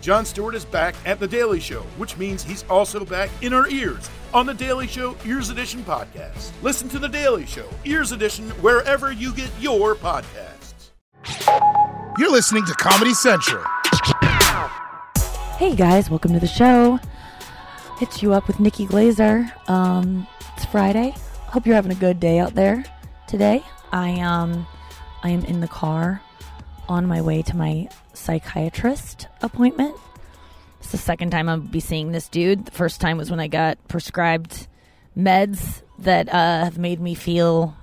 Jon Stewart is back at The Daily Show, which means he's also back in our ears on The Daily Show Ears Edition podcast. Listen to The Daily Show Ears Edition wherever you get your podcasts. You're listening to Comedy Central. Hey guys, welcome to the show. Hit you up with Nikki Glazer. Um, it's Friday. Hope you're having a good day out there today. I um, I am in the car on my way to my psychiatrist appointment. It's the second time I'll be seeing this dude. The first time was when I got prescribed meds that uh, have made me feel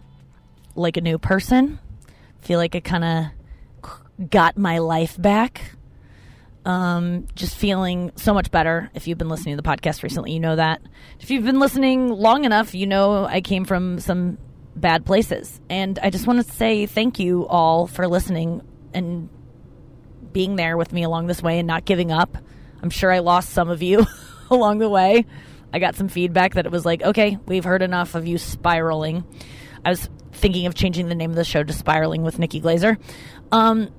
like a new person. Feel like I kind of got my life back. Um, just feeling so much better. If you've been listening to the podcast recently, you know that. If you've been listening long enough, you know I came from some bad places. And I just want to say thank you all for listening and being there with me along this way and not giving up. I'm sure I lost some of you along the way. I got some feedback that it was like, okay, we've heard enough of you spiraling. I was thinking of changing the name of the show to Spiraling with Nikki Glazer. Um,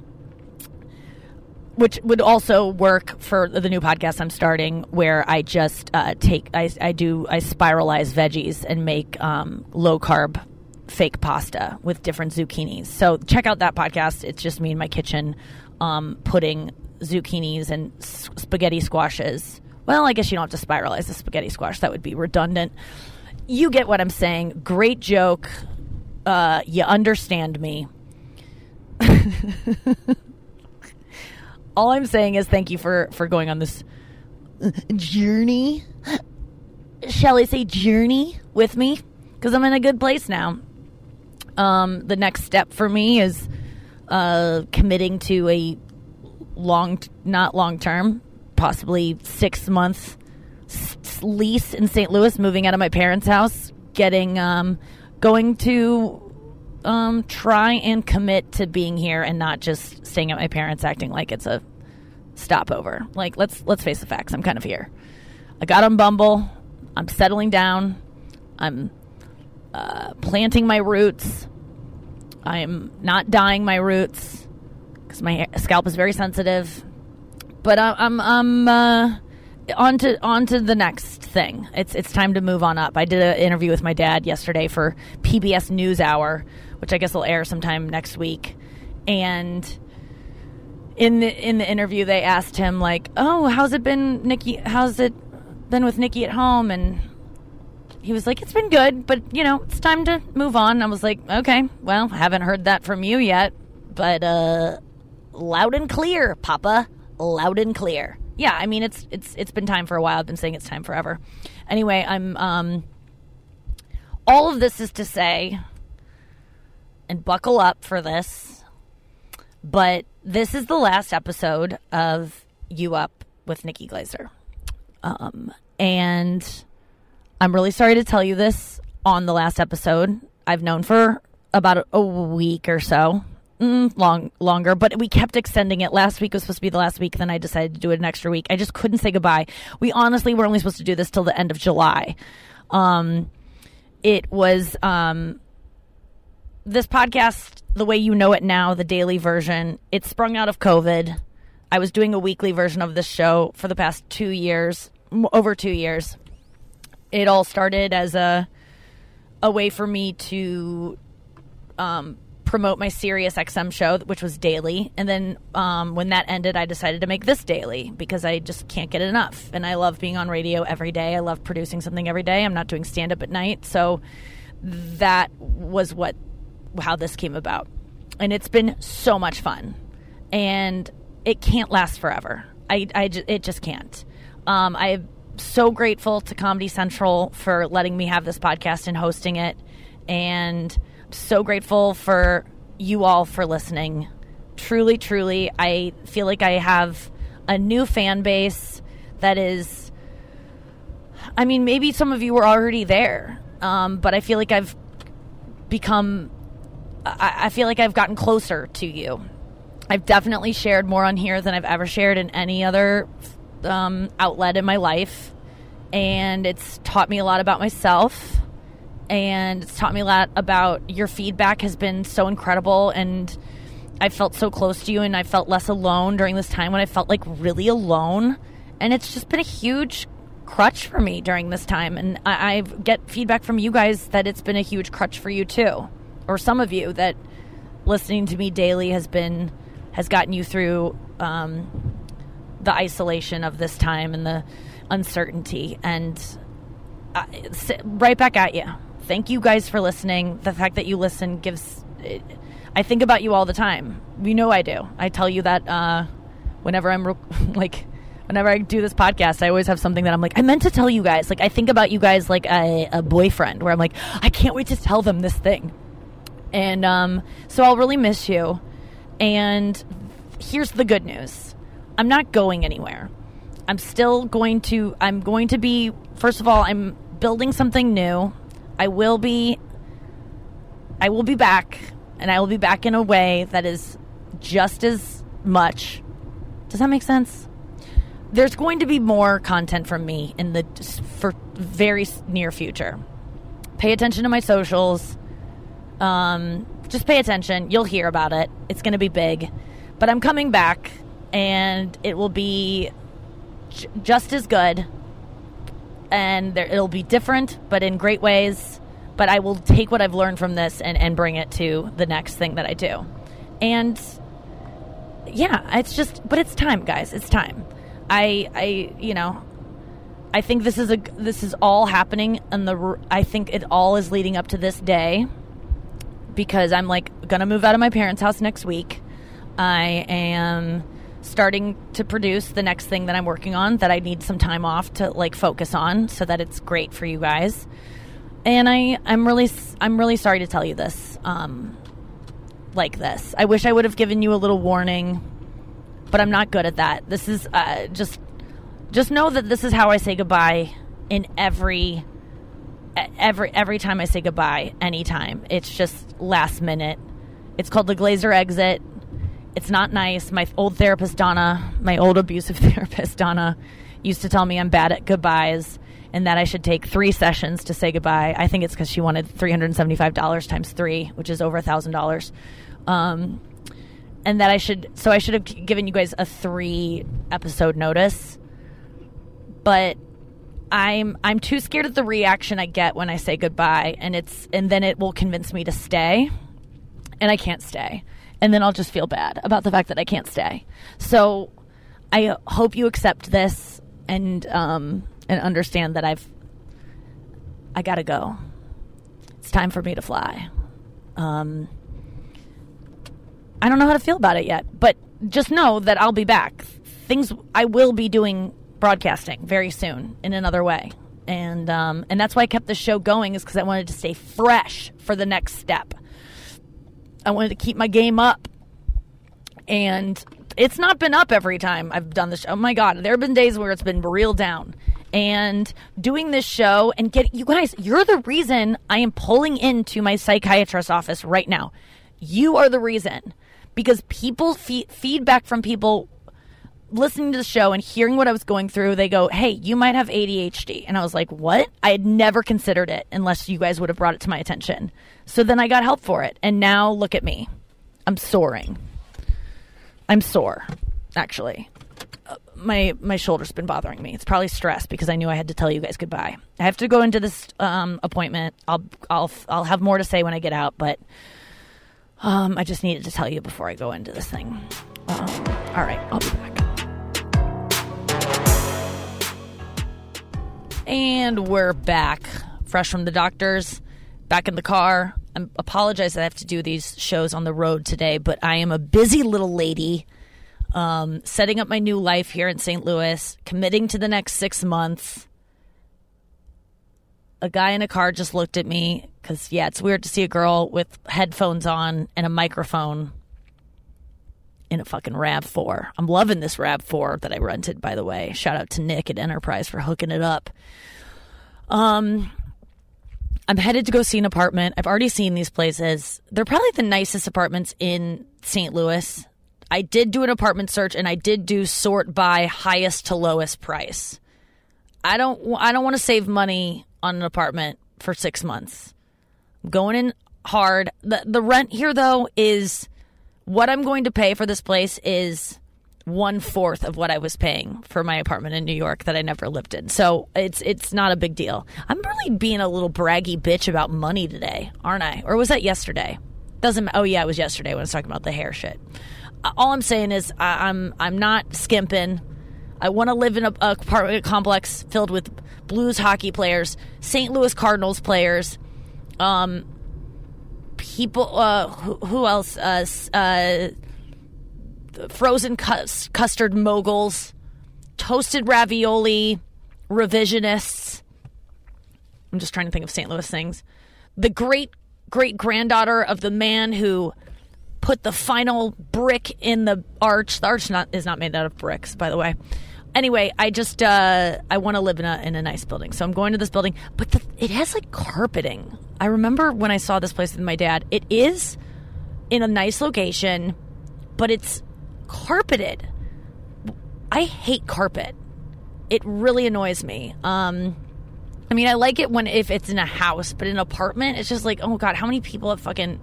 which would also work for the new podcast I'm starting, where I just uh, take I, I do I spiralize veggies and make um, low carb fake pasta with different zucchinis. So check out that podcast. It's just me in my kitchen um, putting zucchinis and s- spaghetti squashes. Well, I guess you don't have to spiralize the spaghetti squash. That would be redundant. You get what I'm saying. Great joke. Uh, you understand me. All I'm saying is thank you for for going on this journey. Shall I say journey with me? Because I'm in a good place now. Um, the next step for me is uh, committing to a long, not long term, possibly six months lease in St. Louis, moving out of my parents' house, getting, um, going to um, try and commit to being here and not just staying at my parents, acting like it's a stopover. Like let's let's face the facts. I'm kind of here. I got on Bumble. I'm settling down. I'm uh, planting my roots. I'm not dyeing my roots because my scalp is very sensitive. But I, I'm I'm uh, on to on to the next thing. It's it's time to move on up. I did an interview with my dad yesterday for PBS NewsHour, which I guess will air sometime next week, and in the in the interview they asked him like, "Oh, how's it been, Nikki? How's it been with Nikki at home?" And he was like, "It's been good, but you know, it's time to move on." I was like, "Okay, well, haven't heard that from you yet, but uh, loud and clear, Papa, loud and clear." Yeah, I mean, it's it's it's been time for a while. I've been saying it's time forever. Anyway, I'm um. All of this is to say, and buckle up for this, but this is the last episode of You Up with Nikki Glazer. Um, and I'm really sorry to tell you this on the last episode. I've known for about a, week or so, mm, long longer, but we kept extending it. Last week was supposed to be the last week, then I decided to do it an extra week. I just couldn't say goodbye. We honestly were only supposed to do this till the end of July. Um, it was um, this podcast, the way you know it now, the daily version. It sprung out of COVID. I was doing a weekly version of this show for the past two years, over two years it all started as a a way for me to um, promote my Sirius XM show, which was daily. And then um, when that ended, I decided to make this daily because I just can't get enough. And I love being on radio every day. I love producing something every day. I'm not doing stand up at night, so that was what how this came about. And it's been so much fun, and it can't last forever. I, I it just can't. Um, I'm so grateful to Comedy Central for letting me have this podcast and hosting it, and so grateful for you all for listening. Truly, truly, I feel like I have a new fan base that is. I mean, maybe some of you were already there, um, but I feel like I've become. I, I feel like I've gotten closer to you. I've definitely shared more on here than I've ever shared in any other um, outlet in my life, and it's taught me a lot about myself and it's taught me a lot about your feedback has been so incredible and I felt so close to you and I felt less alone during this time when I felt like really alone and it's just been a huge crutch for me during this time and I, I get feedback from you guys that it's been a huge crutch for you too or some of you that listening to me daily has been has gotten you through um, the isolation of this time and the uncertainty and uh, right back at you thank you guys for listening. The fact that you listen gives. I think about you all the time. You know I do. I tell you that uh, whenever I'm re- like, whenever I do this podcast, I always have something that I'm like, I meant to tell you guys. Like, I think about you guys like a, a boyfriend, where I'm like, I can't wait to tell them this thing. And um, so I'll really miss you. And here's the good news I'm not going anywhere. I'm still going to, I'm going to be, first of all, I'm building something new. I will be I will be back and I will be back in a way that is just as much. Does that make sense? There's going to be more content from me in the for very near future. Pay attention to my socials. Um, just pay attention. You'll hear about it. It's going to be big. But I'm coming back and it will be just as good and there, it'll be different, but in great ways. But I will take what I've learned from this and, and bring it to the next thing that I do. And yeah, it's just, but it's time, guys. It's time. I, I, you know, I think this is a, this is all happening, and the, I think it all is leading up to this day because I'm like gonna move out of my parents' house next week. I am starting to produce the next thing that I'm working on that I need some time off to like focus on so that it's great for you guys. And I I'm really I'm really sorry to tell you this. Um like this. I wish I would have given you a little warning, but I'm not good at that. This is uh, just just know that this is how I say goodbye in every every every time I say goodbye anytime. It's just last minute. It's called the Glazer exit it's not nice. My old therapist, Donna, my old abusive therapist, Donna, used to tell me I'm bad at goodbyes and that I should take three sessions to say goodbye. I think it's because she wanted $375 times three, which is over $1,000. Um, and that I should, so I should have given you guys a three episode notice. But I'm I'm too scared of the reaction I get when I say goodbye, and it's and then it will convince me to stay, and I can't stay and then I'll just feel bad about the fact that I can't stay. So I hope you accept this and um, and understand that I've I gotta go. It's time for me to fly. Um, I don't know how to feel about it yet, but just know that I'll be back. Things I will be doing broadcasting very soon in another way, and um, and that's why I kept the show going is because I wanted to stay fresh for the next step. I wanted to keep my game up. And it's not been up every time I've done this. Show. Oh my God, there have been days where it's been real down. And doing this show and get you guys, you're the reason I am pulling into my psychiatrist's office right now. You are the reason because people fe- feedback from people listening to the show and hearing what I was going through, they go, Hey, you might have ADHD. And I was like, What? I had never considered it unless you guys would have brought it to my attention. So then I got help for it. And now look at me. I'm soaring. I'm sore, actually. Uh, my my shoulder's been bothering me. It's probably stress because I knew I had to tell you guys goodbye. I have to go into this um, appointment. I'll I'll I'll have more to say when I get out, but um, I just needed to tell you before I go into this thing. Um, all right, I'll be back. And we're back, fresh from the doctors, back in the car. I apologize that I have to do these shows on the road today, but I am a busy little lady. Um, setting up my new life here in St. Louis, committing to the next six months. A guy in a car just looked at me because, yeah, it's weird to see a girl with headphones on and a microphone in a fucking RAV4. I'm loving this RAV4 that I rented, by the way. Shout out to Nick at Enterprise for hooking it up. Um, I'm headed to go see an apartment. I've already seen these places. They're probably the nicest apartments in St. Louis. I did do an apartment search and I did do sort by highest to lowest price. I don't I don't want to save money on an apartment for 6 months. I'm going in hard. The the rent here though is what I'm going to pay for this place is one fourth of what I was paying for my apartment in New York that I never lived in. So it's it's not a big deal. I'm really being a little braggy bitch about money today, aren't I? Or was that yesterday? Doesn't. Oh yeah, it was yesterday when I was talking about the hair shit. All I'm saying is I, I'm I'm not skimping. I want to live in a, a apartment complex filled with Blues hockey players, St. Louis Cardinals players, um, people. Uh, who, who else? Uh, uh, frozen cus- custard moguls, toasted ravioli, revisionists. I'm just trying to think of St. Louis things. The great great granddaughter of the man who put the final brick in the arch. The arch not, is not made out of bricks, by the way. Anyway, I just uh, I want to live in a in a nice building, so I'm going to this building. But the, it has like carpeting. I remember when I saw this place with my dad. It is in a nice location, but it's carpeted. I hate carpet. It really annoys me. Um, I mean, I like it when if it's in a house, but in an apartment, it's just like, oh god, how many people have fucking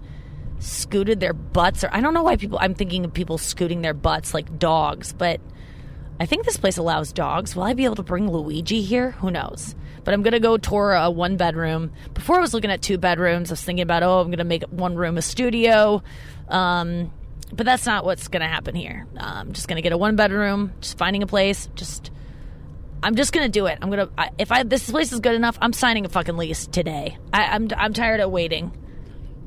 scooted their butts? Or I don't know why people. I'm thinking of people scooting their butts like dogs, but I think this place allows dogs. Will I be able to bring Luigi here? Who knows? But I'm gonna go tour a one bedroom. Before I was looking at two bedrooms. I was thinking about oh, I'm gonna make one room a studio. Um, but that's not what's going to happen here. I'm um, just going to get a one bedroom, just finding a place, just I'm just gonna do it. I'm gonna if I this place is good enough, I'm signing a fucking lease today. I, I'm I'm tired of waiting.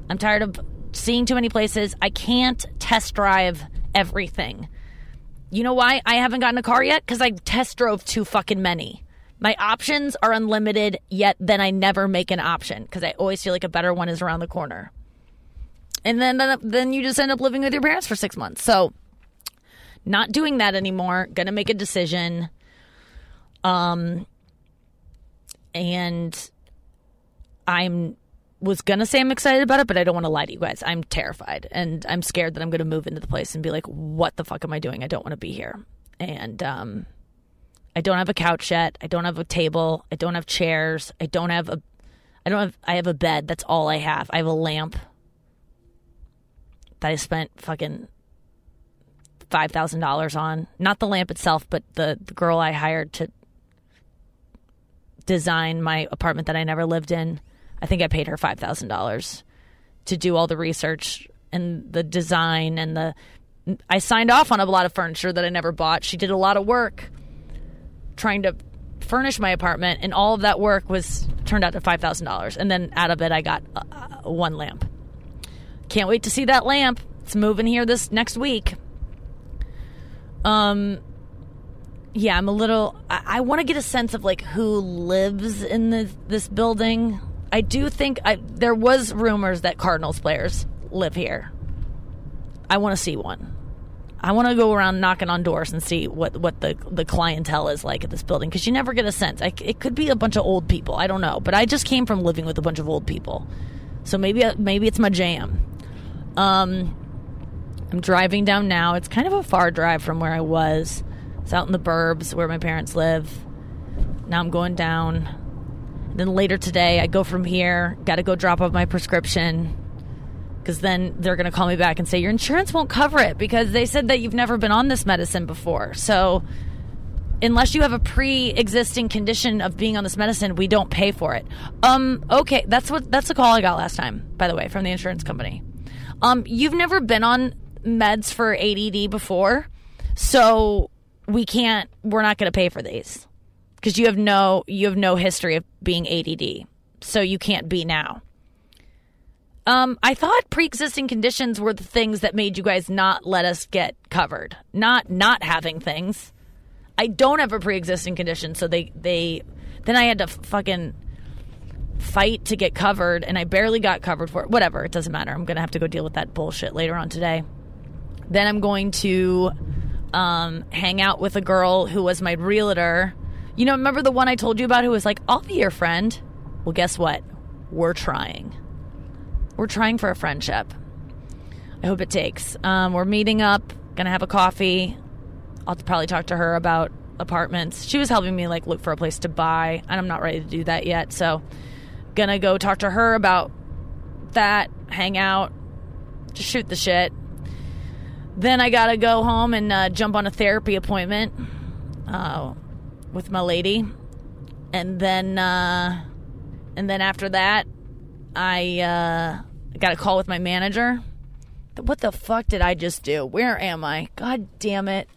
I'm tired of seeing too many places. I can't test drive everything. You know why I haven't gotten a car yet? Because I test drove too fucking many. My options are unlimited, yet then I never make an option because I always feel like a better one is around the corner and then then you just end up living with your parents for six months. So, not doing that anymore. Gonna make a decision. Um, and I'm was gonna say I'm excited about it, but I don't want to lie to you guys. I'm terrified, and I'm scared that I'm gonna move into the place and be like, "What the fuck am I doing? I don't want to be here." And um, I don't have a couch yet. I don't have a table. I don't have chairs. I don't have a. I don't have. I have a bed. That's all I have. I have a lamp that I spent fucking five thousand dollars on. Not the lamp itself, but the, the girl I hired to design my apartment that I never lived in. I think I paid her five thousand dollars to do all the research and the design and the. I signed off on a lot of furniture that I never bought. She did a lot of work trying to furnish my apartment, and all of that work was turned out to five thousand dollars. And then out of it, I got uh, one lamp. Can't wait to see that lamp. It's moving here this next week. Um, yeah, I'm a little. I, I want to get a sense of like who lives in the, this building. I do think I, there was rumors that Cardinals players live here. I want to see one. I want to go around knocking on doors and see what, what the the clientele is like at this building because you never get a sense. I, it could be a bunch of old people. I don't know, but I just came from living with a bunch of old people, so maybe maybe it's my jam. Um, I'm driving down now. It's kind of a far drive from where I was. It's out in the burbs where my parents live. Now I'm going down. then later today, I go from here. Got to go drop off my prescription because then they're going to call me back and say your insurance won't cover it because they said that you've never been on this medicine before. So unless you have a pre-existing condition of being on this medicine, we don't pay for it. Um okay, that's what that's the call I got last time, by the way, from the insurance company. Um, you've never been on meds for ADD before, so we can't. We're not going to pay for these because you have no you have no history of being ADD, so you can't be now. Um, I thought pre-existing conditions were the things that made you guys not let us get covered, not not having things. I don't have a pre-existing condition, so they they then I had to fucking fight to get covered and I barely got covered for it. Whatever, it doesn't matter. I'm to have to go deal with that bullshit later on today. Then I'm going to um, hang out with a girl who was my realtor. You know, remember the one I told you about who was like, I'll be your friend? Well, guess what? We're trying. We're trying for a friendship. I hope it takes. Um, we're meeting up, gonna have a coffee. I'll probably talk to her about apartments. She was helping me like look for a place to buy, and I'm not ready to do that yet. So, gonna go talk to her about that, hang out, just shoot the shit. Then I gotta go home and uh, jump on a therapy appointment uh, with my lady, and then uh, and then after that, I uh, got a call with my manager. What the fuck did I just do? Where am I? God damn it,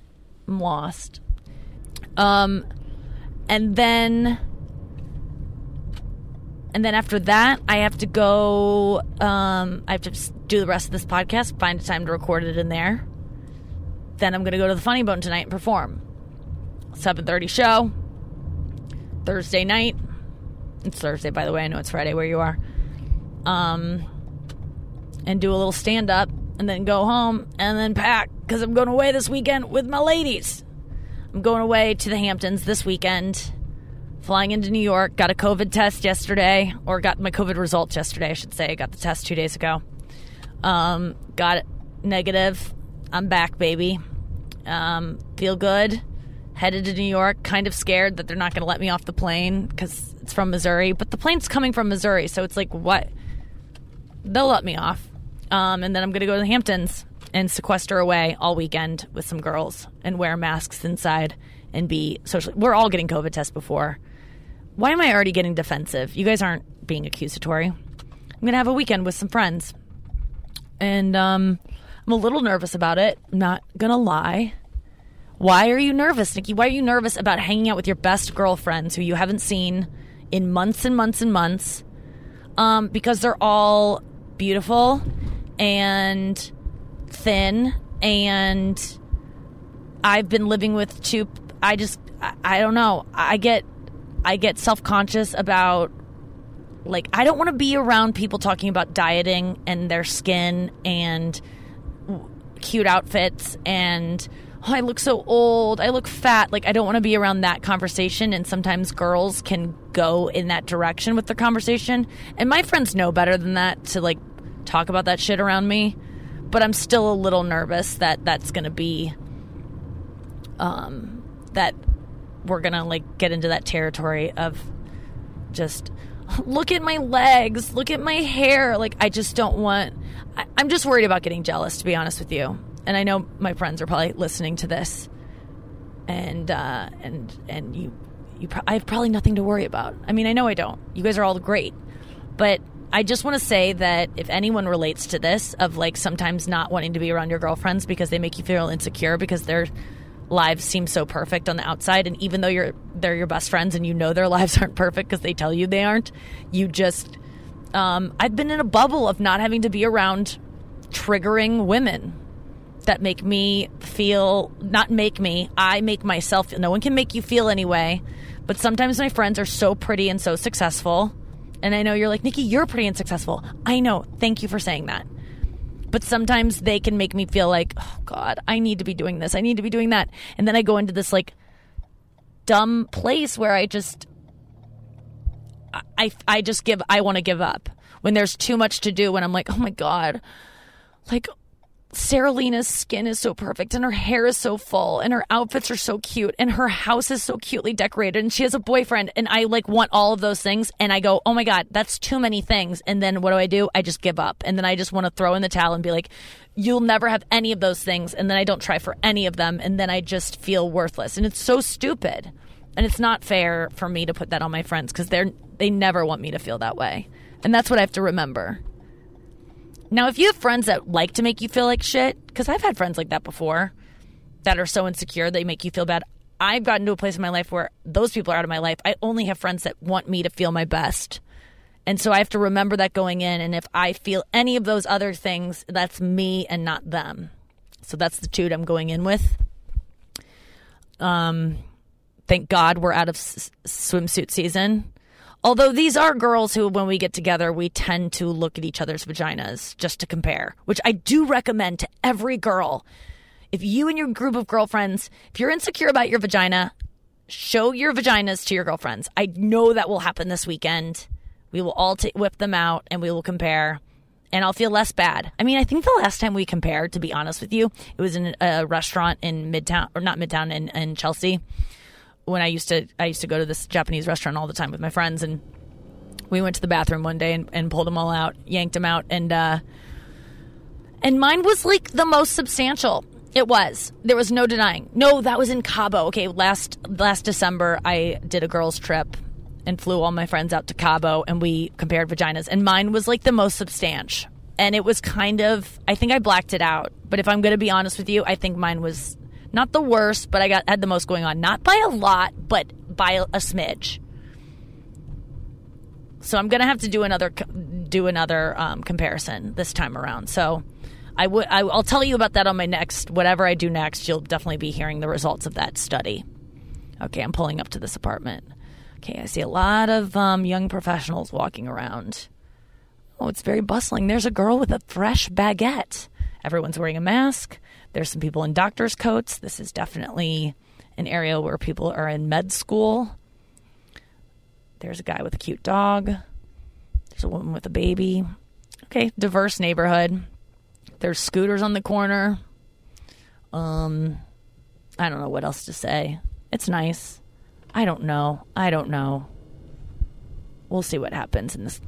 I'm lost. Um, and then and then after that, I have to go. Um, I have to do the rest of this podcast. Find a time to record it in there. Then I'm going to go to the Funny Bone tonight and perform. 7:30 show. Thursday night. It's Thursday, by the way. I know it's Friday where you are. Um, and do a little stand up, and then go home, and then pack because I'm going away this weekend with my ladies. I'm going away to the Hamptons this weekend flying into New York. Got a COVID test yesterday, or got my COVID results yesterday, I should say. I got the test two days ago. Um, got it negative. I'm back, baby. Um, feel good. Headed to New York. Kind of scared that they're not going to let me off the plane because it's from Missouri. But the plane's coming from Missouri, so it's like, what? They'll let me off. Um, and then I'm going to go to the Hamptons and sequester away all weekend with some girls and wear masks inside and be socially. We're all getting COVID tests before. Why am I already getting defensive? You guys aren't being accusatory. I'm going to have a weekend with some friends. And um, I'm a little nervous about it. I'm not going to lie. Why are you nervous, Nikki? Why are you nervous about hanging out with your best girlfriends who you haven't seen in months and months and months? Um, because they're all beautiful and thin and I've been living with two I just I, don't know. I get I get self-conscious about like I don't want to be around people talking about dieting and their skin and cute outfits and oh, I look so old, I look fat. Like I don't want to be around that conversation and sometimes girls can go in that direction with the conversation. And my friends know better than that to like talk about that shit around me, but I'm still a little nervous that that's going to be um that we're going to like get into that territory of just look at my legs, look at my hair. Like I just don't want I, I'm just worried about getting jealous to be honest with you. And I know my friends are probably listening to this and uh and and you you pro- I have probably nothing to worry about. I mean, I know I don't. You guys are all great. But I just want to say that if anyone relates to this of like sometimes not wanting to be around your girlfriends because they make you feel insecure because their lives seem so perfect on the outside and even though you're they're your best friends and you know their lives aren't perfect because they tell you they aren't, you just um, I've been in a bubble of not having to be around triggering women that make me feel not make me i make myself feel. no one can make you feel anyway but sometimes my friends are so pretty and so successful and i know you're like nikki you're pretty and successful. I know thank you for saying that. But sometimes they can make me feel like oh god i need to be doing this i need to be doing that. And then i go into this like dumb place where i just i i just give i want to give up. When there's too much to do when i'm like oh my god. Like Sarah Lena's skin is so perfect and her hair is so full and her outfits are so cute and her house is so cutely decorated and she has a boyfriend and I like want all of those things and I go, "Oh my god, that's too many things." And then what do I do? I just give up. And then I just want to throw in the towel and be like, "You'll never have any of those things." And then I don't try for any of them and then I just feel worthless. And it's so stupid. And it's not fair for me to put that on my friends cuz they're they never want me to feel that way. And that's what I have to remember. Now, if you have friends that like to make you feel like shit, because I've had friends like that before that are so insecure they make you feel bad. I've gotten to a place in my life where those people are out of my life. I only have friends that want me to feel my best. And so I have to remember that going in. And if I feel any of those other things, that's me and not them. So that's the tude I'm going in with. Um, thank God we're out of s- swimsuit season. Although these are girls who, when we get together, we tend to look at each other's vaginas just to compare, which I do recommend to every girl. If you and your group of girlfriends, if you're insecure about your vagina, show your vaginas to your girlfriends. I know that will happen this weekend. We will all t- whip them out and we will compare, and I'll feel less bad. I mean, I think the last time we compared, to be honest with you, it was in a restaurant in Midtown, or not Midtown, in, in Chelsea when I used to I used to go to this Japanese restaurant all the time with my friends and we went to the bathroom one day and, and pulled them all out, yanked them out, and uh, and mine was like the most substantial. It was. There was no denying. No, that was in Cabo. Okay, last last December I did a girls trip and flew all my friends out to Cabo and we compared vaginas and mine was like the most substantial. And it was kind of I think I blacked it out. But if I'm going to be honest with you, I think mine was not the worst, but I got had the most going on. Not by a lot, but by a, smidge. So I'm gonna have to do another do another um, comparison this time around. So I would I, I'll tell you about that on my next whatever I do next. You'll definitely be hearing the results of that study. Okay, I'm pulling up to this apartment. Okay, I see a lot of um, young professionals walking around. Oh, it's very bustling. There's a girl with a fresh baguette. Everyone's wearing a mask. There's some people in doctor's coats. This is definitely an area where people are in med school. There's a guy with a cute dog. There's a woman with a baby. Okay, diverse neighborhood. There's scooters on the corner. Um, I don't know what else to say. It's nice. I don't know. I don't know. We'll see what happens in this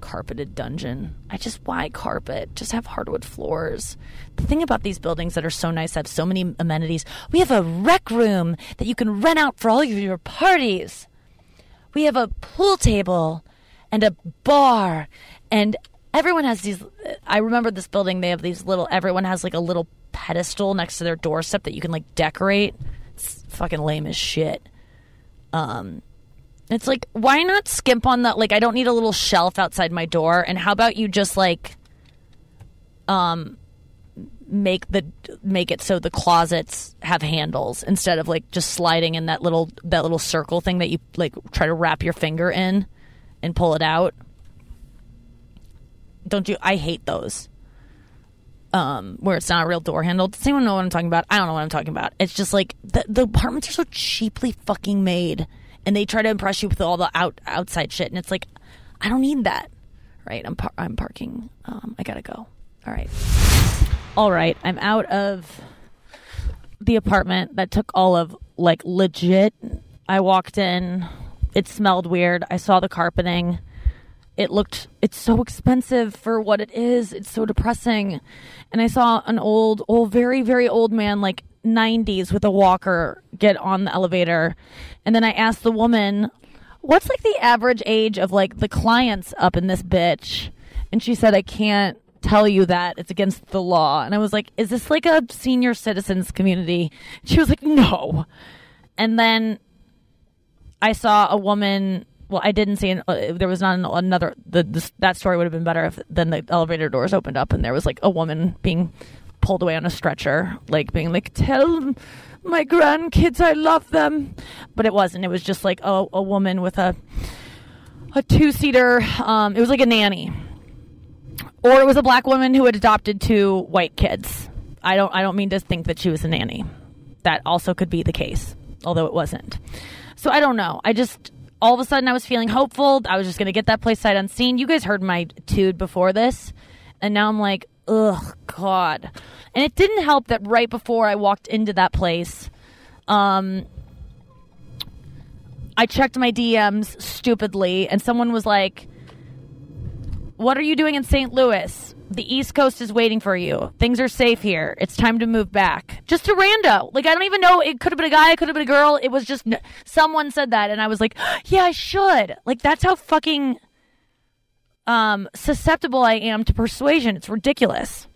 carpeted dungeon. I just why carpet? Just have hardwood floors. The thing about these buildings that are so nice have so many amenities. We have a rec room that you can rent out for all of your parties. We have a pool table and a bar and everyone has these I remember this building they have these little everyone has like a little pedestal next to their doorstep that you can like decorate. It's fucking lame as shit. Um it's like, why not skimp on that? Like, I don't need a little shelf outside my door. And how about you just like, um, make the make it so the closets have handles instead of like just sliding in that little that little circle thing that you like try to wrap your finger in and pull it out. Don't you? I hate those. Um, where it's not a real door handle. Does anyone know what I'm talking about? I don't know what I'm talking about. It's just like the the apartments are so cheaply fucking made and they try to impress you with all the out outside shit, and it's like, I don't need that. Right? I'm par- I'm parking. Um, I gotta go. All right. All right. I'm out of the apartment that took all of like legit. I walked in. It smelled weird. I saw the carpeting. It looked, it's so expensive for what it is. It's so depressing. And I saw an old, old, very, very old man, like 90s with a walker get on the elevator. And then I asked the woman, what's like the average age of like the clients up in this bitch? And she said, I can't tell you that. It's against the law. And I was like, is this like a senior citizens community? She was like, no. And then I saw a woman. Well, I didn't see. An, uh, there was not an, another. The, that story would have been better if then the elevator doors opened up and there was like a woman being pulled away on a stretcher, like being like, "Tell my grandkids I love them," but it wasn't. It was just like a, a woman with a a two seater. Um, it was like a nanny, or it was a black woman who had adopted two white kids. I don't. I don't mean to think that she was a nanny. That also could be the case, although it wasn't. So I don't know. I just all of a sudden I was feeling hopeful. I was just going to get that place sight unseen. You guys heard my tude before this, and now I'm like, ugh, God. And it didn't help that right before I walked into that place, um, I checked my DMs stupidly, and someone was like, What are you doing in St. Louis? The East Coast is waiting for you. Things are safe here. It's time to move back. Just a rando. Like, I don't even know. It could have been a guy. It could have been a girl. It was just someone said that, and I was like, Yeah, I should. Like, that's how fucking um, susceptible I am to persuasion. It's ridiculous.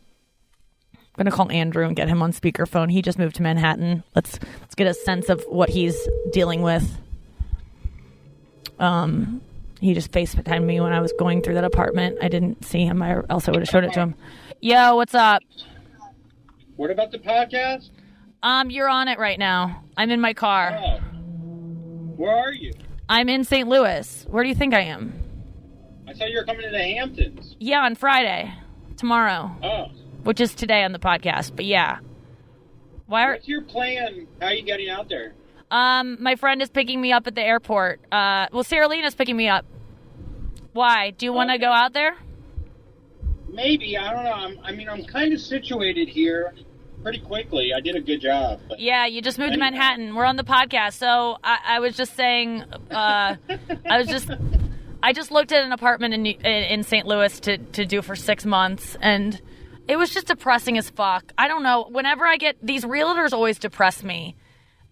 I'm gonna call Andrew and get him on speakerphone. He just moved to Manhattan. Let's let's get a sense of what he's dealing with. Um, he just FaceTimed me when I was going through that apartment. I didn't see him. I else I would have showed it to him. Yo, what's up? What about the podcast? Um, you're on it right now. I'm in my car. Oh. Where are you? I'm in St. Louis. Where do you think I am? I you were coming to the Hamptons. Yeah, on Friday, tomorrow, Oh. which is today on the podcast. But yeah, why are What's your plan? How are you getting out there? um my friend is picking me up at the airport. Uh, well, Sarah Lena's picking me up. Why? Do you want to Okay. go out there? Maybe. I don't know. I'm, I mean, I'm kind of situated here pretty quickly. I did a good job. Yeah, you just moved to Manhattan. We're on the podcast, so I, I was just saying. Uh, I was just. I just looked at an apartment in in St. Louis to to do for six months, and it was just depressing as fuck. I don't know. Whenever I get these realtors, always depress me.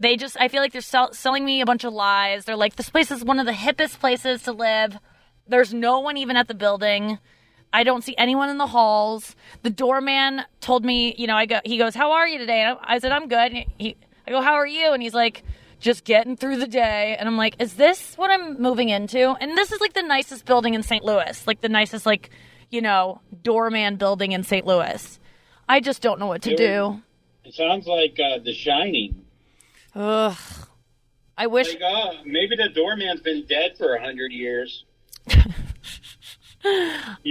They just. I feel like they're sell, selling me a bunch of lies. They're like, this place is one of the hippest places to live. There's no one even at the building. I don't see anyone in the halls. The doorman told me, you know, I go. He goes, "How are you today?" And I I said, "I'm good." And he, I go, "How are you?" And he's like, "Just getting through the day." And I'm like, "Is this what I'm moving into?" And this is like the nicest building in St. Louis, like the nicest, like, you know, doorman building in St. Louis. I just don't know what to do. it sounds like uh, The Shining. Ugh. I wish. Like, uh, maybe the doorman's been dead for a hundred years. you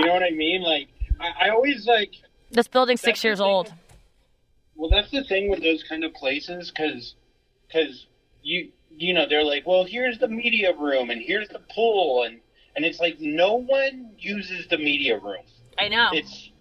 know what I mean? Like, I, I always like. This building's six years old. Well, that's the thing with those kind of places, because, because you you know they're like, well, here's the media room and here's the pool, and and it's like no one uses the media room. I know. It's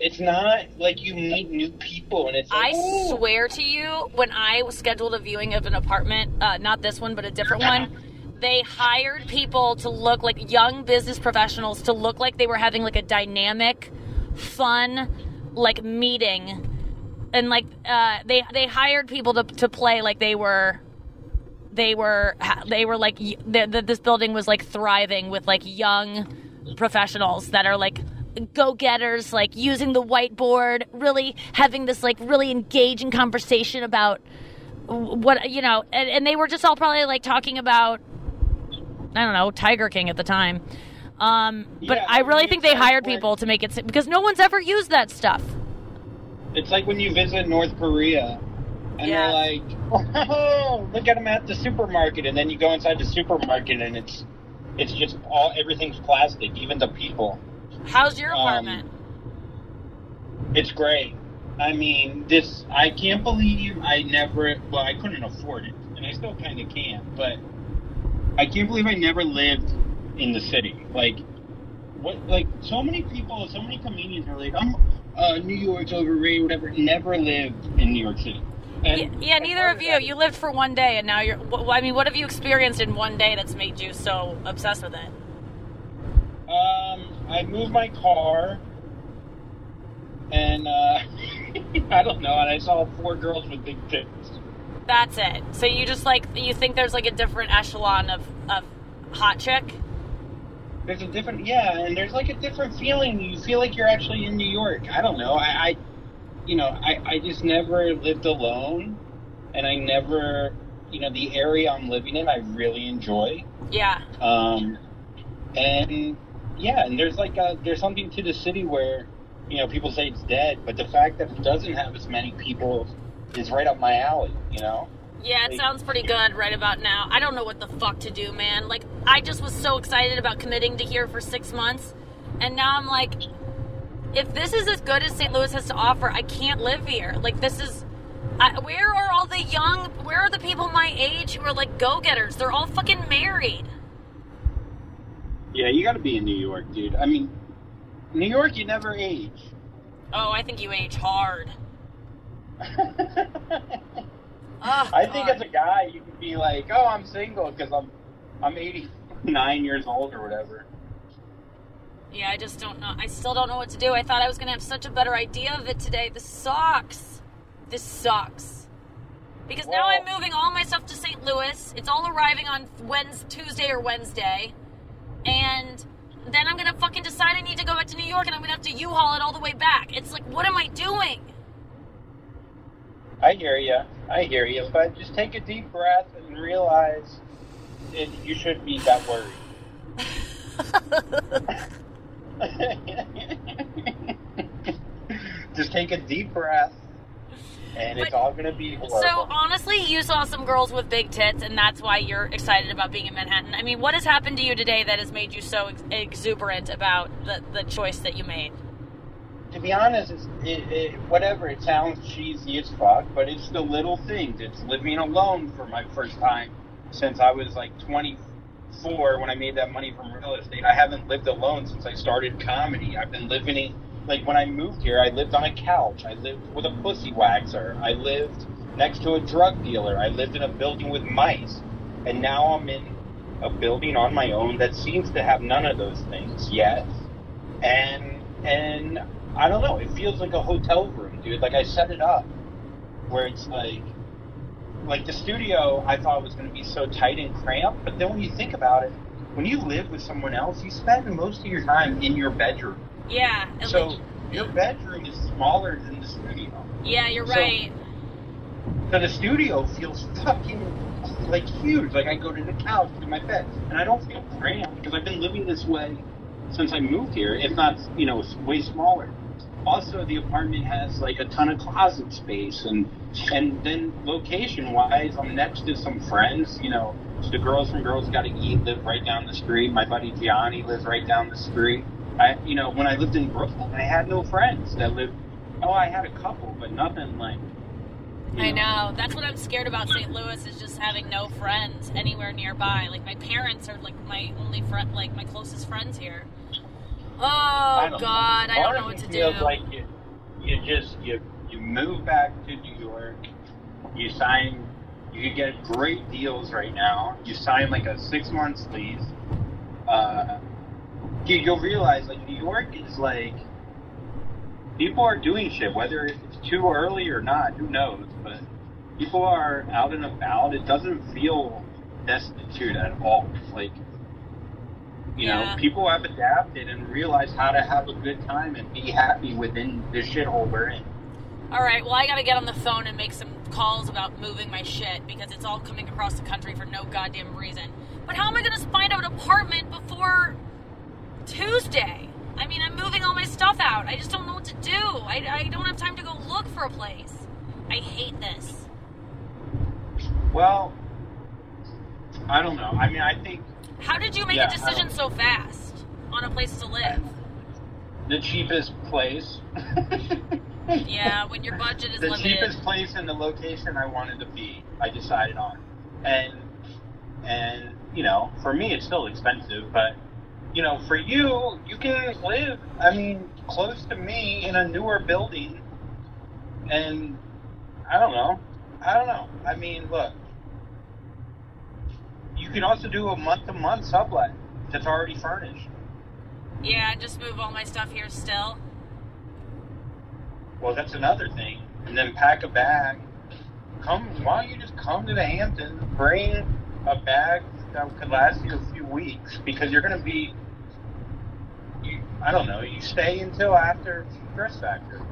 it's not like you meet new people, and it's. I "Ooh." swear to you, when I scheduled a viewing of an apartment, uh, not this one, but a different one, they hired people to look like young business professionals to look like they were having like a dynamic, fun, like meeting, and like uh, they they hired people to to play like they were. They were they were like the, the, this building was like thriving with like young professionals that are like go-getters like using the whiteboard really having this like really engaging conversation about what you know and, and they were just all probably like talking about i don't know tiger king at the time. Um, but Yeah, i really think they hired people to make it because no one's ever used that stuff. It's like when you visit North Korea, and Yeah. they're like, "Oh, look at them at the supermarket," and then you go inside the supermarket, and it's it's just all everything's plastic, even the people. how's your Um, apartment It's great. I mean, this I can't believe I never. Well, I couldn't afford it, and I still kind of can't. But I can't believe I never lived in the city. Like, what? Like, so many people, so many comedians are like, "I'm uh, New York's overrated, whatever." Never lived in New York City. And yeah, neither of you you lived for one day and now you're wh- i mean what have you experienced in one day that's made you so obsessed with it Um, I moved my car, and uh, I don't know, and I saw four girls with big tits. That's it. So you just like you think there's like a different echelon of of hot chick. There's a different, yeah, and there's like a different feeling. You feel like you're actually in New York. I don't know. I, I you know, I, I just never lived alone, and I never, you know, the area I'm living in, I really enjoy. Yeah. Um, and yeah, and there's like a, there's something to the city where, you know, people say it's dead, but the fact that it doesn't have as many people is right up my alley. You know. Yeah, it sounds pretty good right about now. I don't know what the fuck to do, man. Like I just was so excited about committing to here for 6 months, and now I'm like if this is as good as St. Louis has to offer, I can't live here. Like this is I, where are all the young where are the people my age who are like go-getters? They're all fucking married. Yeah, you got to be in New York, dude. I mean, New York, you never age. Oh, I think you age hard. Oh, I think as a guy, you could be like, "Oh, I'm single because I'm I'm 89 years old or whatever." Yeah, I just don't know. I still don't know what to do. I thought I was going to have such a better idea of it today. This sucks. This sucks. Because now I'm moving all my stuff to St. Louis. It's all arriving on Wednesday, Tuesday or Wednesday. And then I'm going to fucking decide I need to go back to New York and I'm going to have to U-Haul it all the way back. It's like, what am I doing? I hear you. I hear you. But just take a deep breath and realize that you shouldn't be that worried. just take a deep breath and it's all gonna be horrible. So honestly, you saw some girls with big tits, and that's why you're excited about being in Manhattan. I mean, what has happened to you today that has made you so ex- exuberant about the, the choice that you made? to be honest, it's, it, it, whatever. It sounds cheesy as fuck, but it's the little things. It's living alone for my first time since I was like 24 when I made that money from real estate. I haven't lived alone since I started comedy. I've been living in, like when I moved here, I lived on a couch. I lived with a pussy waxer. I lived next to a drug dealer. I lived in a building with mice. And now I'm in a building on my own that seems to have none of those things yet. And and I don't know. It feels like a hotel room, dude. Like I set it up where it's like, like the studio. I thought was going to be so tight and cramped, but then when you think about it, when you live with someone else, you spend most of your time in your bedroom. Yeah. So like- your bedroom is smaller than the studio. yeah, you're so- right. So the studio feels fucking like huge. Like I go to the couch to my bed, and I don't feel cramped because I've been living this way since I moved here. If not, you know, way smaller. Also, the apartment has like a ton of closet space, and and then location wise, I'm next to some friends. You know, the girls from Girls Gotta Eat live right down the street. My buddy Gianni lives right down the street. I, you know, when I lived in Brooklyn, I had no friends that lived. Oh, I had a couple, but nothing like. you I know. That's what I'm scared about St. Louis is just having no friends anywhere nearby. Like my parents are like my only friend, like my closest friends here. Oh I God, don't I don't know what to feels do. like you, you just you you move back to New York. You sign. You could get great deals right now. You sign like a six month lease. Uh, you, you'll realize like New York is like people are doing shit. Whether it's too early or not, who knows? But people are out and about. It doesn't feel destitute at all. Like you Yeah. know, people have adapted and realized how to have a good time and be happy within the shithole we're in. All right, well I got to get on the phone and make some calls about moving my shit because it's all coming across the country for no goddamn reason. But how am I going to find an apartment before Tuesday? I mean, I'm moving all my stuff out. I just don't know what to do. I, I don't have time to go look for a place. I hate this. Well, I don't know. I mean, I think How did you make Yeah, a decision so fast on a place to live? the cheapest place, Yeah, when your budget is limited. the limited. cheapest place and the location I wanted to be, I decided on. And and you know, for me, it's still expensive, but you know, for you, you can live. I mean, close to me in a newer building, and I don't know. I don't know. I mean, look, you can also do a month-to-month sublet that's already furnished. Yeah, and just move all my stuff here still. Well, that's another thing. And then pack a bag. Come, why don't you just come to the Hamptons, bring a bag that could last you a few weeks because you're going to be, you, I don't know, you stay until after Dress Factor.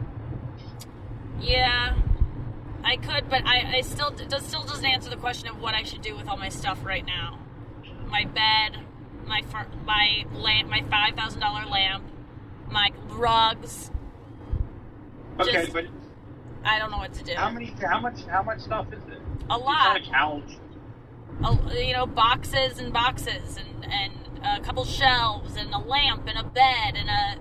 Yeah, I could, but I, I still does still doesn't answer the question of what I should do with all my stuff right now. My bed, my my lamp, my five thousand dollar lamp, my rugs. Okay, Just- but I don't know what to do. how many, how much, how much stuff is it? A lot. It's on a couch. a, you know, boxes and boxes and, and a couple shelves and a lamp and a bed and a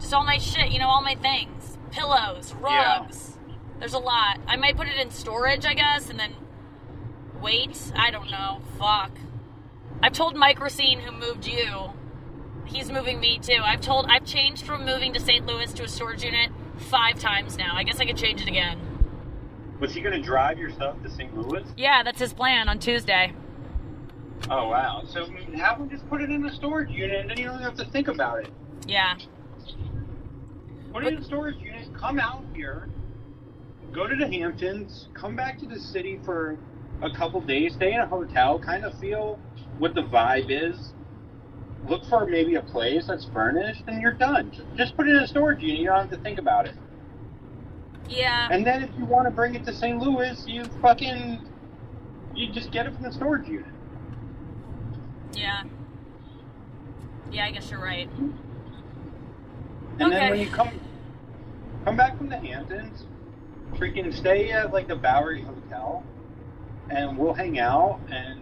just all my shit, you know, all my things. Pillows, Yeah. There's a lot. I might put it in storage, I guess, and then wait. I don't know. Fuck. I've told Mike Racine, who moved you, he's moving me too. I've told, I've changed from moving to St. Louis to a storage unit five times now. I guess I could change it again. Was he going to drive your stuff to St. Louis? Yeah, that's his plan on Tuesday. Oh, wow. So have him just put it in a storage unit and then you don't have to think about it. Yeah. Put it in a storage unit, come out here, go to the Hamptons, come back to the city for a couple days, stay in a hotel, kind of feel what the vibe is. Look for maybe a place that's furnished, and you're done. Just put it in a storage unit. You don't have to think about it. Yeah. And then if you want to bring it to St. Louis, you fucking you just get it from the storage unit. Yeah. Yeah, I guess you're right. And then when you come come back from the Hamptons, freaking stay at like the Bowery Hotel, and we'll hang out, and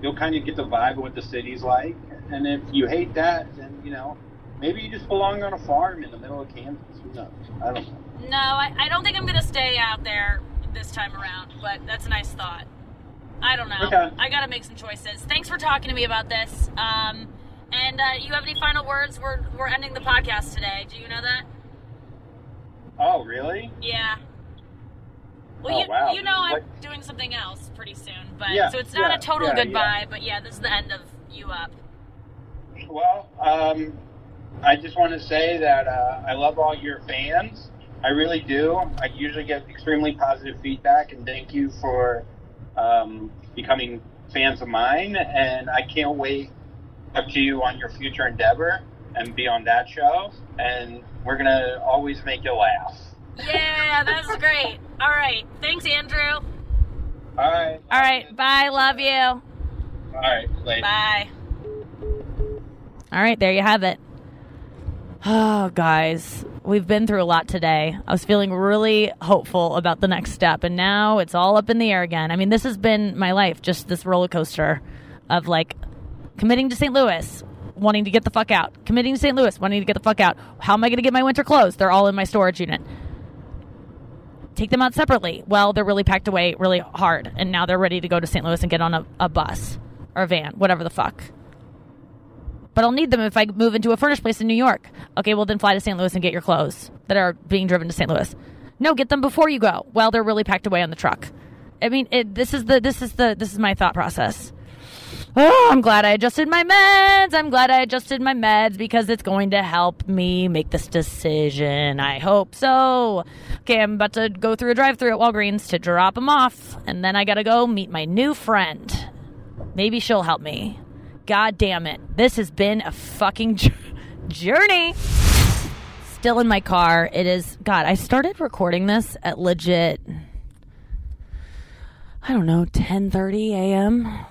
you'll kind of get the vibe of what the city's like. And if you hate that, then you know maybe you just belong on a farm in the middle of Kansas. Who knows? I don't know. No, I, I don't think I'm gonna stay out there this time around, but that's a nice thought. I don't know. Okay. I gotta make some choices. Thanks for talking to me about this. Um, and uh, you have any final words? We're we're ending the podcast today. Do you know that? Oh, really? Yeah. Well, Oh, you wow. you know I'm Like- doing something else pretty soon, but Yeah, so it's not yeah, a total yeah, goodbye. But yeah, this is the end of you up. Well, um, I just want to say that uh, I love all your fans. I really do. I usually get extremely positive feedback, and thank you for um, becoming fans of mine. And I can't wait up to you on your future endeavor and be on that show. And we're gonna always make you laugh. Yeah, that's great. All right, thanks, Andrew. All right. All right, bye. Love you. All right. Later. Bye. All right, there you have it. Oh, guys, we've been through a lot today. I was feeling really hopeful about the next step, and now it's all up in the air again. I mean, this has been my life, just this roller coaster of like committing to St. Louis, wanting to get the fuck out, committing to St. Louis, wanting to get the fuck out. How am I going to get my winter clothes? They're all in my storage unit. Take them out separately. Well, they're really packed away really hard, and now they're ready to go to St. Louis and get on a, a bus or a van, whatever the fuck. But I'll need them if I move into a furnished place in New York. Okay, well then fly to St. Louis and get your clothes that are being driven to St. Louis. No, get them before you go. Well, they're really packed away on the truck. I mean, it, this is the this is the this is my thought process. Oh, I'm glad I adjusted my meds. I'm glad I adjusted my meds because it's going to help me make this decision. I hope so. Okay, I'm about to go through a drive-through at Walgreens to drop them off, and then I gotta go meet my new friend. Maybe she'll help me. God damn it. This has been a fucking journey. Still in my car. It is God, I started recording this at legit I don't know, 10:30 a.m.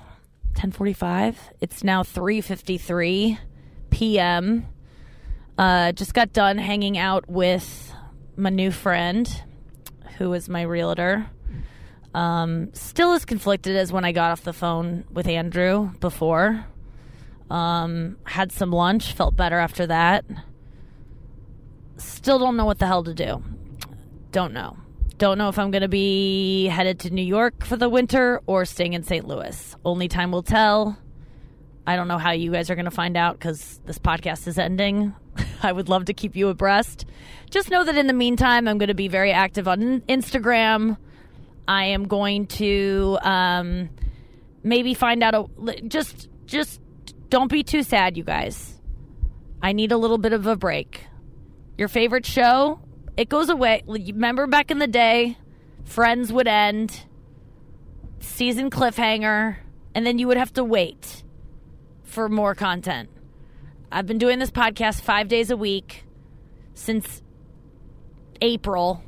10:45. It's now 3:53 p.m. Uh just got done hanging out with my new friend who is my realtor um, still as conflicted as when I got off the phone with Andrew before. Um, had some lunch, felt better after that. Still don't know what the hell to do. Don't know. Don't know if I'm going to be headed to New York for the winter or staying in St. Louis. Only time will tell. I don't know how you guys are going to find out because this podcast is ending. I would love to keep you abreast. Just know that in the meantime, I'm going to be very active on Instagram. I am going to um, maybe find out a just just don't be too sad, you guys. I need a little bit of a break. Your favorite show, it goes away. Remember back in the day, Friends would end, season cliffhanger, and then you would have to wait for more content. I've been doing this podcast five days a week since April.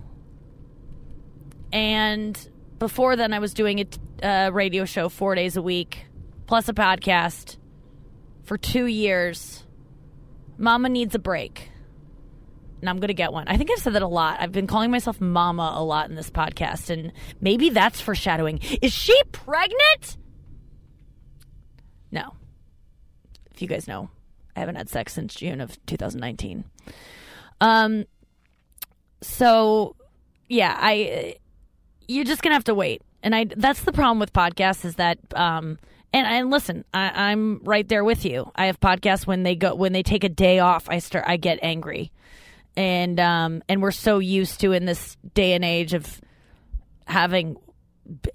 And before then, I was doing a radio show four days a week, plus a podcast for two years. Mama needs a break. And I'm going to get one. I think I've said that a lot. I've been calling myself Mama a lot in this podcast, and maybe that's foreshadowing. Is she pregnant? No. If you guys know, I haven't had sex since June of 2019. Um, so yeah, I you're just gonna have to wait. And I that's the problem with podcasts is that um and and listen, I, I'm right there with you. I have podcasts when they go when they take a day off, I start I get angry. And um and we're so used to in this day and age of having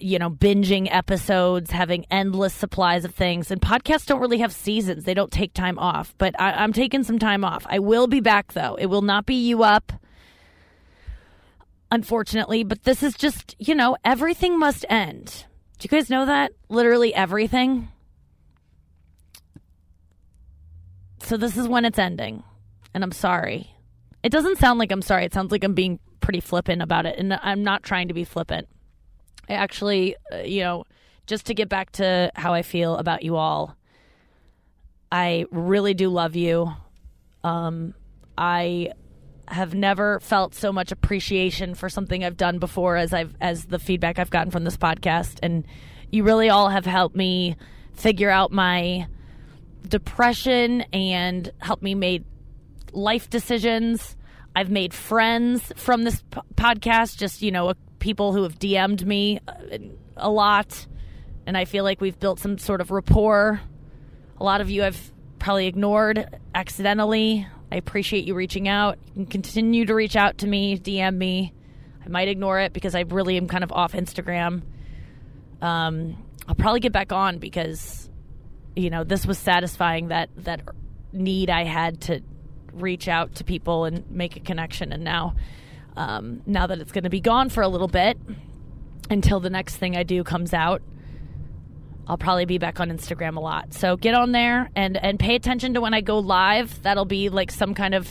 you know binging episodes having endless supplies of things. And podcasts don't really have seasons. They don't take time off. But I, i'm taking some time off. I will be back though. It will not be you up unfortunately. But this is just you know everything must end. Do you guys know that? Literally everything? So this is when it's ending. And i'm sorry it doesn't sound like i'm sorry it sounds like i'm being pretty flippant about it and i'm not trying to be flippant I actually, uh, you know, just to get back to how I feel about you all, I really do love you. Um, I have never felt so much appreciation for something I've done before as I've as the feedback I've gotten from this podcast and you really all have helped me figure out my depression and helped me make life decisions. I've made friends from this p- podcast, just, you know, people who have DM'd me uh, a lot. And I feel like we've built some sort of rapport. A lot of you I've probably ignored accidentally. I appreciate you reaching out. You can continue to reach out to me, DM me. I might ignore it because I really am kind of off Instagram. Um, I'll probably get back on because, you know, this was satisfying that that need I had to reach out to people and make a connection. And now, um, now that it's going to be gone for a little bit until the next thing I do comes out, I'll probably be back on Instagram a lot. So get on there and and pay attention to when I go live. That'll be like some kind of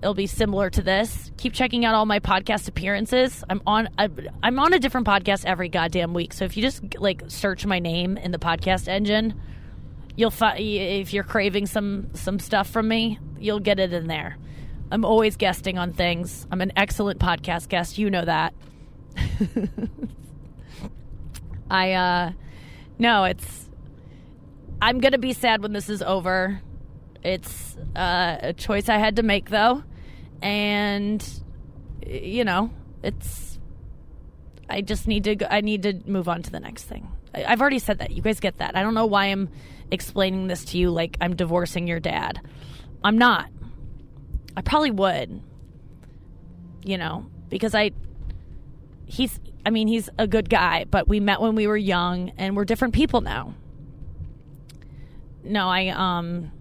it'll be similar to this. Keep checking out all my podcast appearances. I'm on I'm on a different podcast every goddamn week. So if you just like search my name in the podcast engine, you'll if you're craving some some stuff from me, you'll get it in there. I'm always guesting on things. I'm an excellent podcast guest. You know that. I uh no, it's. I'm gonna be sad when this is over. It's uh, a choice I had to make, though, and you know, it's. I just need to. Go, I need to move on to the next thing. I, I've already said that. You guys get that. I don't know why I'm explaining this to you like I'm divorcing your dad. I'm not. I probably would. You know, because I. He's I mean, he's a good guy, but we met when we were young and we're different people now. No, I, um,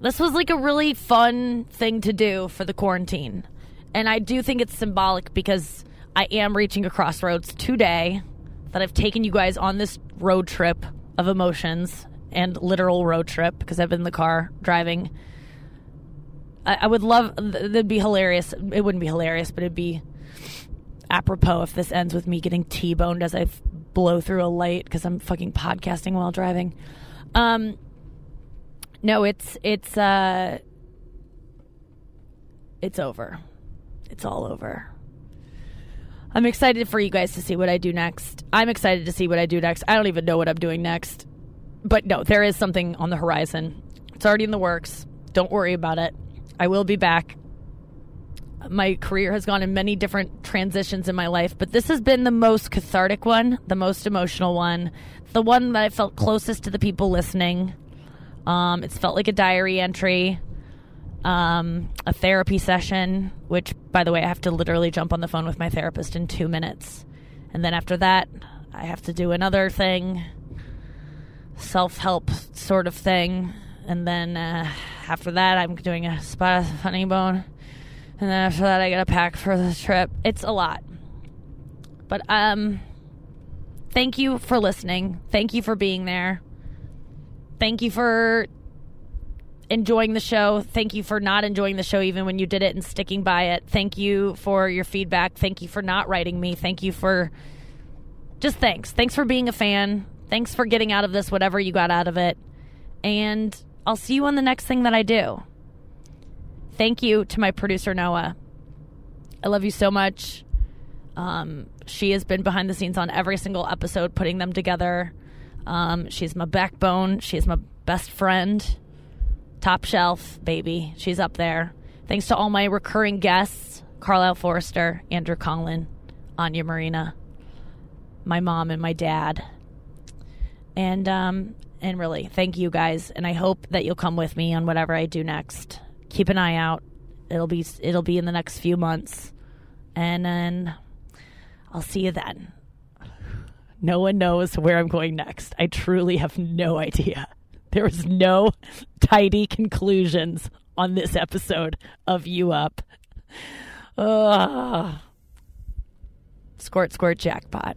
this was like a really fun thing to do for the quarantine. And I do think it's symbolic because I am reaching a crossroads today that I've taken you guys on this road trip of emotions and literal road trip because I've been in the car driving. I, I would love, it'd be hilarious. It wouldn't be hilarious, but it'd be apropos if this ends with me getting T-boned as I blow through a light because I'm fucking podcasting while driving. Um, no, it's it's uh, it's over. It's all over. I'm excited for you guys to see what I do next. I'm excited to see what I do next. I don't even know what I'm doing next. But no, there is something on the horizon. It's already in the works. Don't worry about it. I will be back my career has gone in many different transitions in my life, but this has been the most cathartic one, the most emotional one, the one that I felt closest to the people listening. Um, it's felt like a diary entry, um, a therapy session, which, by the way, I have to literally jump on the phone with my therapist in two minutes. And then after that, I have to do another thing, self help sort of thing. And then uh, after that, I'm doing a spot of funny bone and then after that I got to pack for the trip. It's a lot. But um thank you for listening. Thank you for being there. Thank you for enjoying the show. Thank you for not enjoying the show even when you did it and sticking by it. Thank you for your feedback. Thank you for not writing me. Thank you for just thanks. Thanks for being a fan. Thanks for getting out of this whatever you got out of it. And I'll see you on the next thing that I do. Thank you to my producer, Noah. I love you so much. Um, she has been behind the scenes on every single episode, putting them together. Um, she's my backbone. She's my best friend. Top shelf, baby. She's up there. Thanks to all my recurring guests Carlisle Forrester, Andrew Conlon, Anya Marina, my mom, and my dad. And, um, and really, thank you guys. And I hope that you'll come with me on whatever I do next keep an eye out. It'll be it'll be in the next few months, and then I'll see you then. No one knows where I'm going next. I truly have no idea. There was no tidy conclusions on this episode of You Up. Uh, squirt, squirt, jackpot.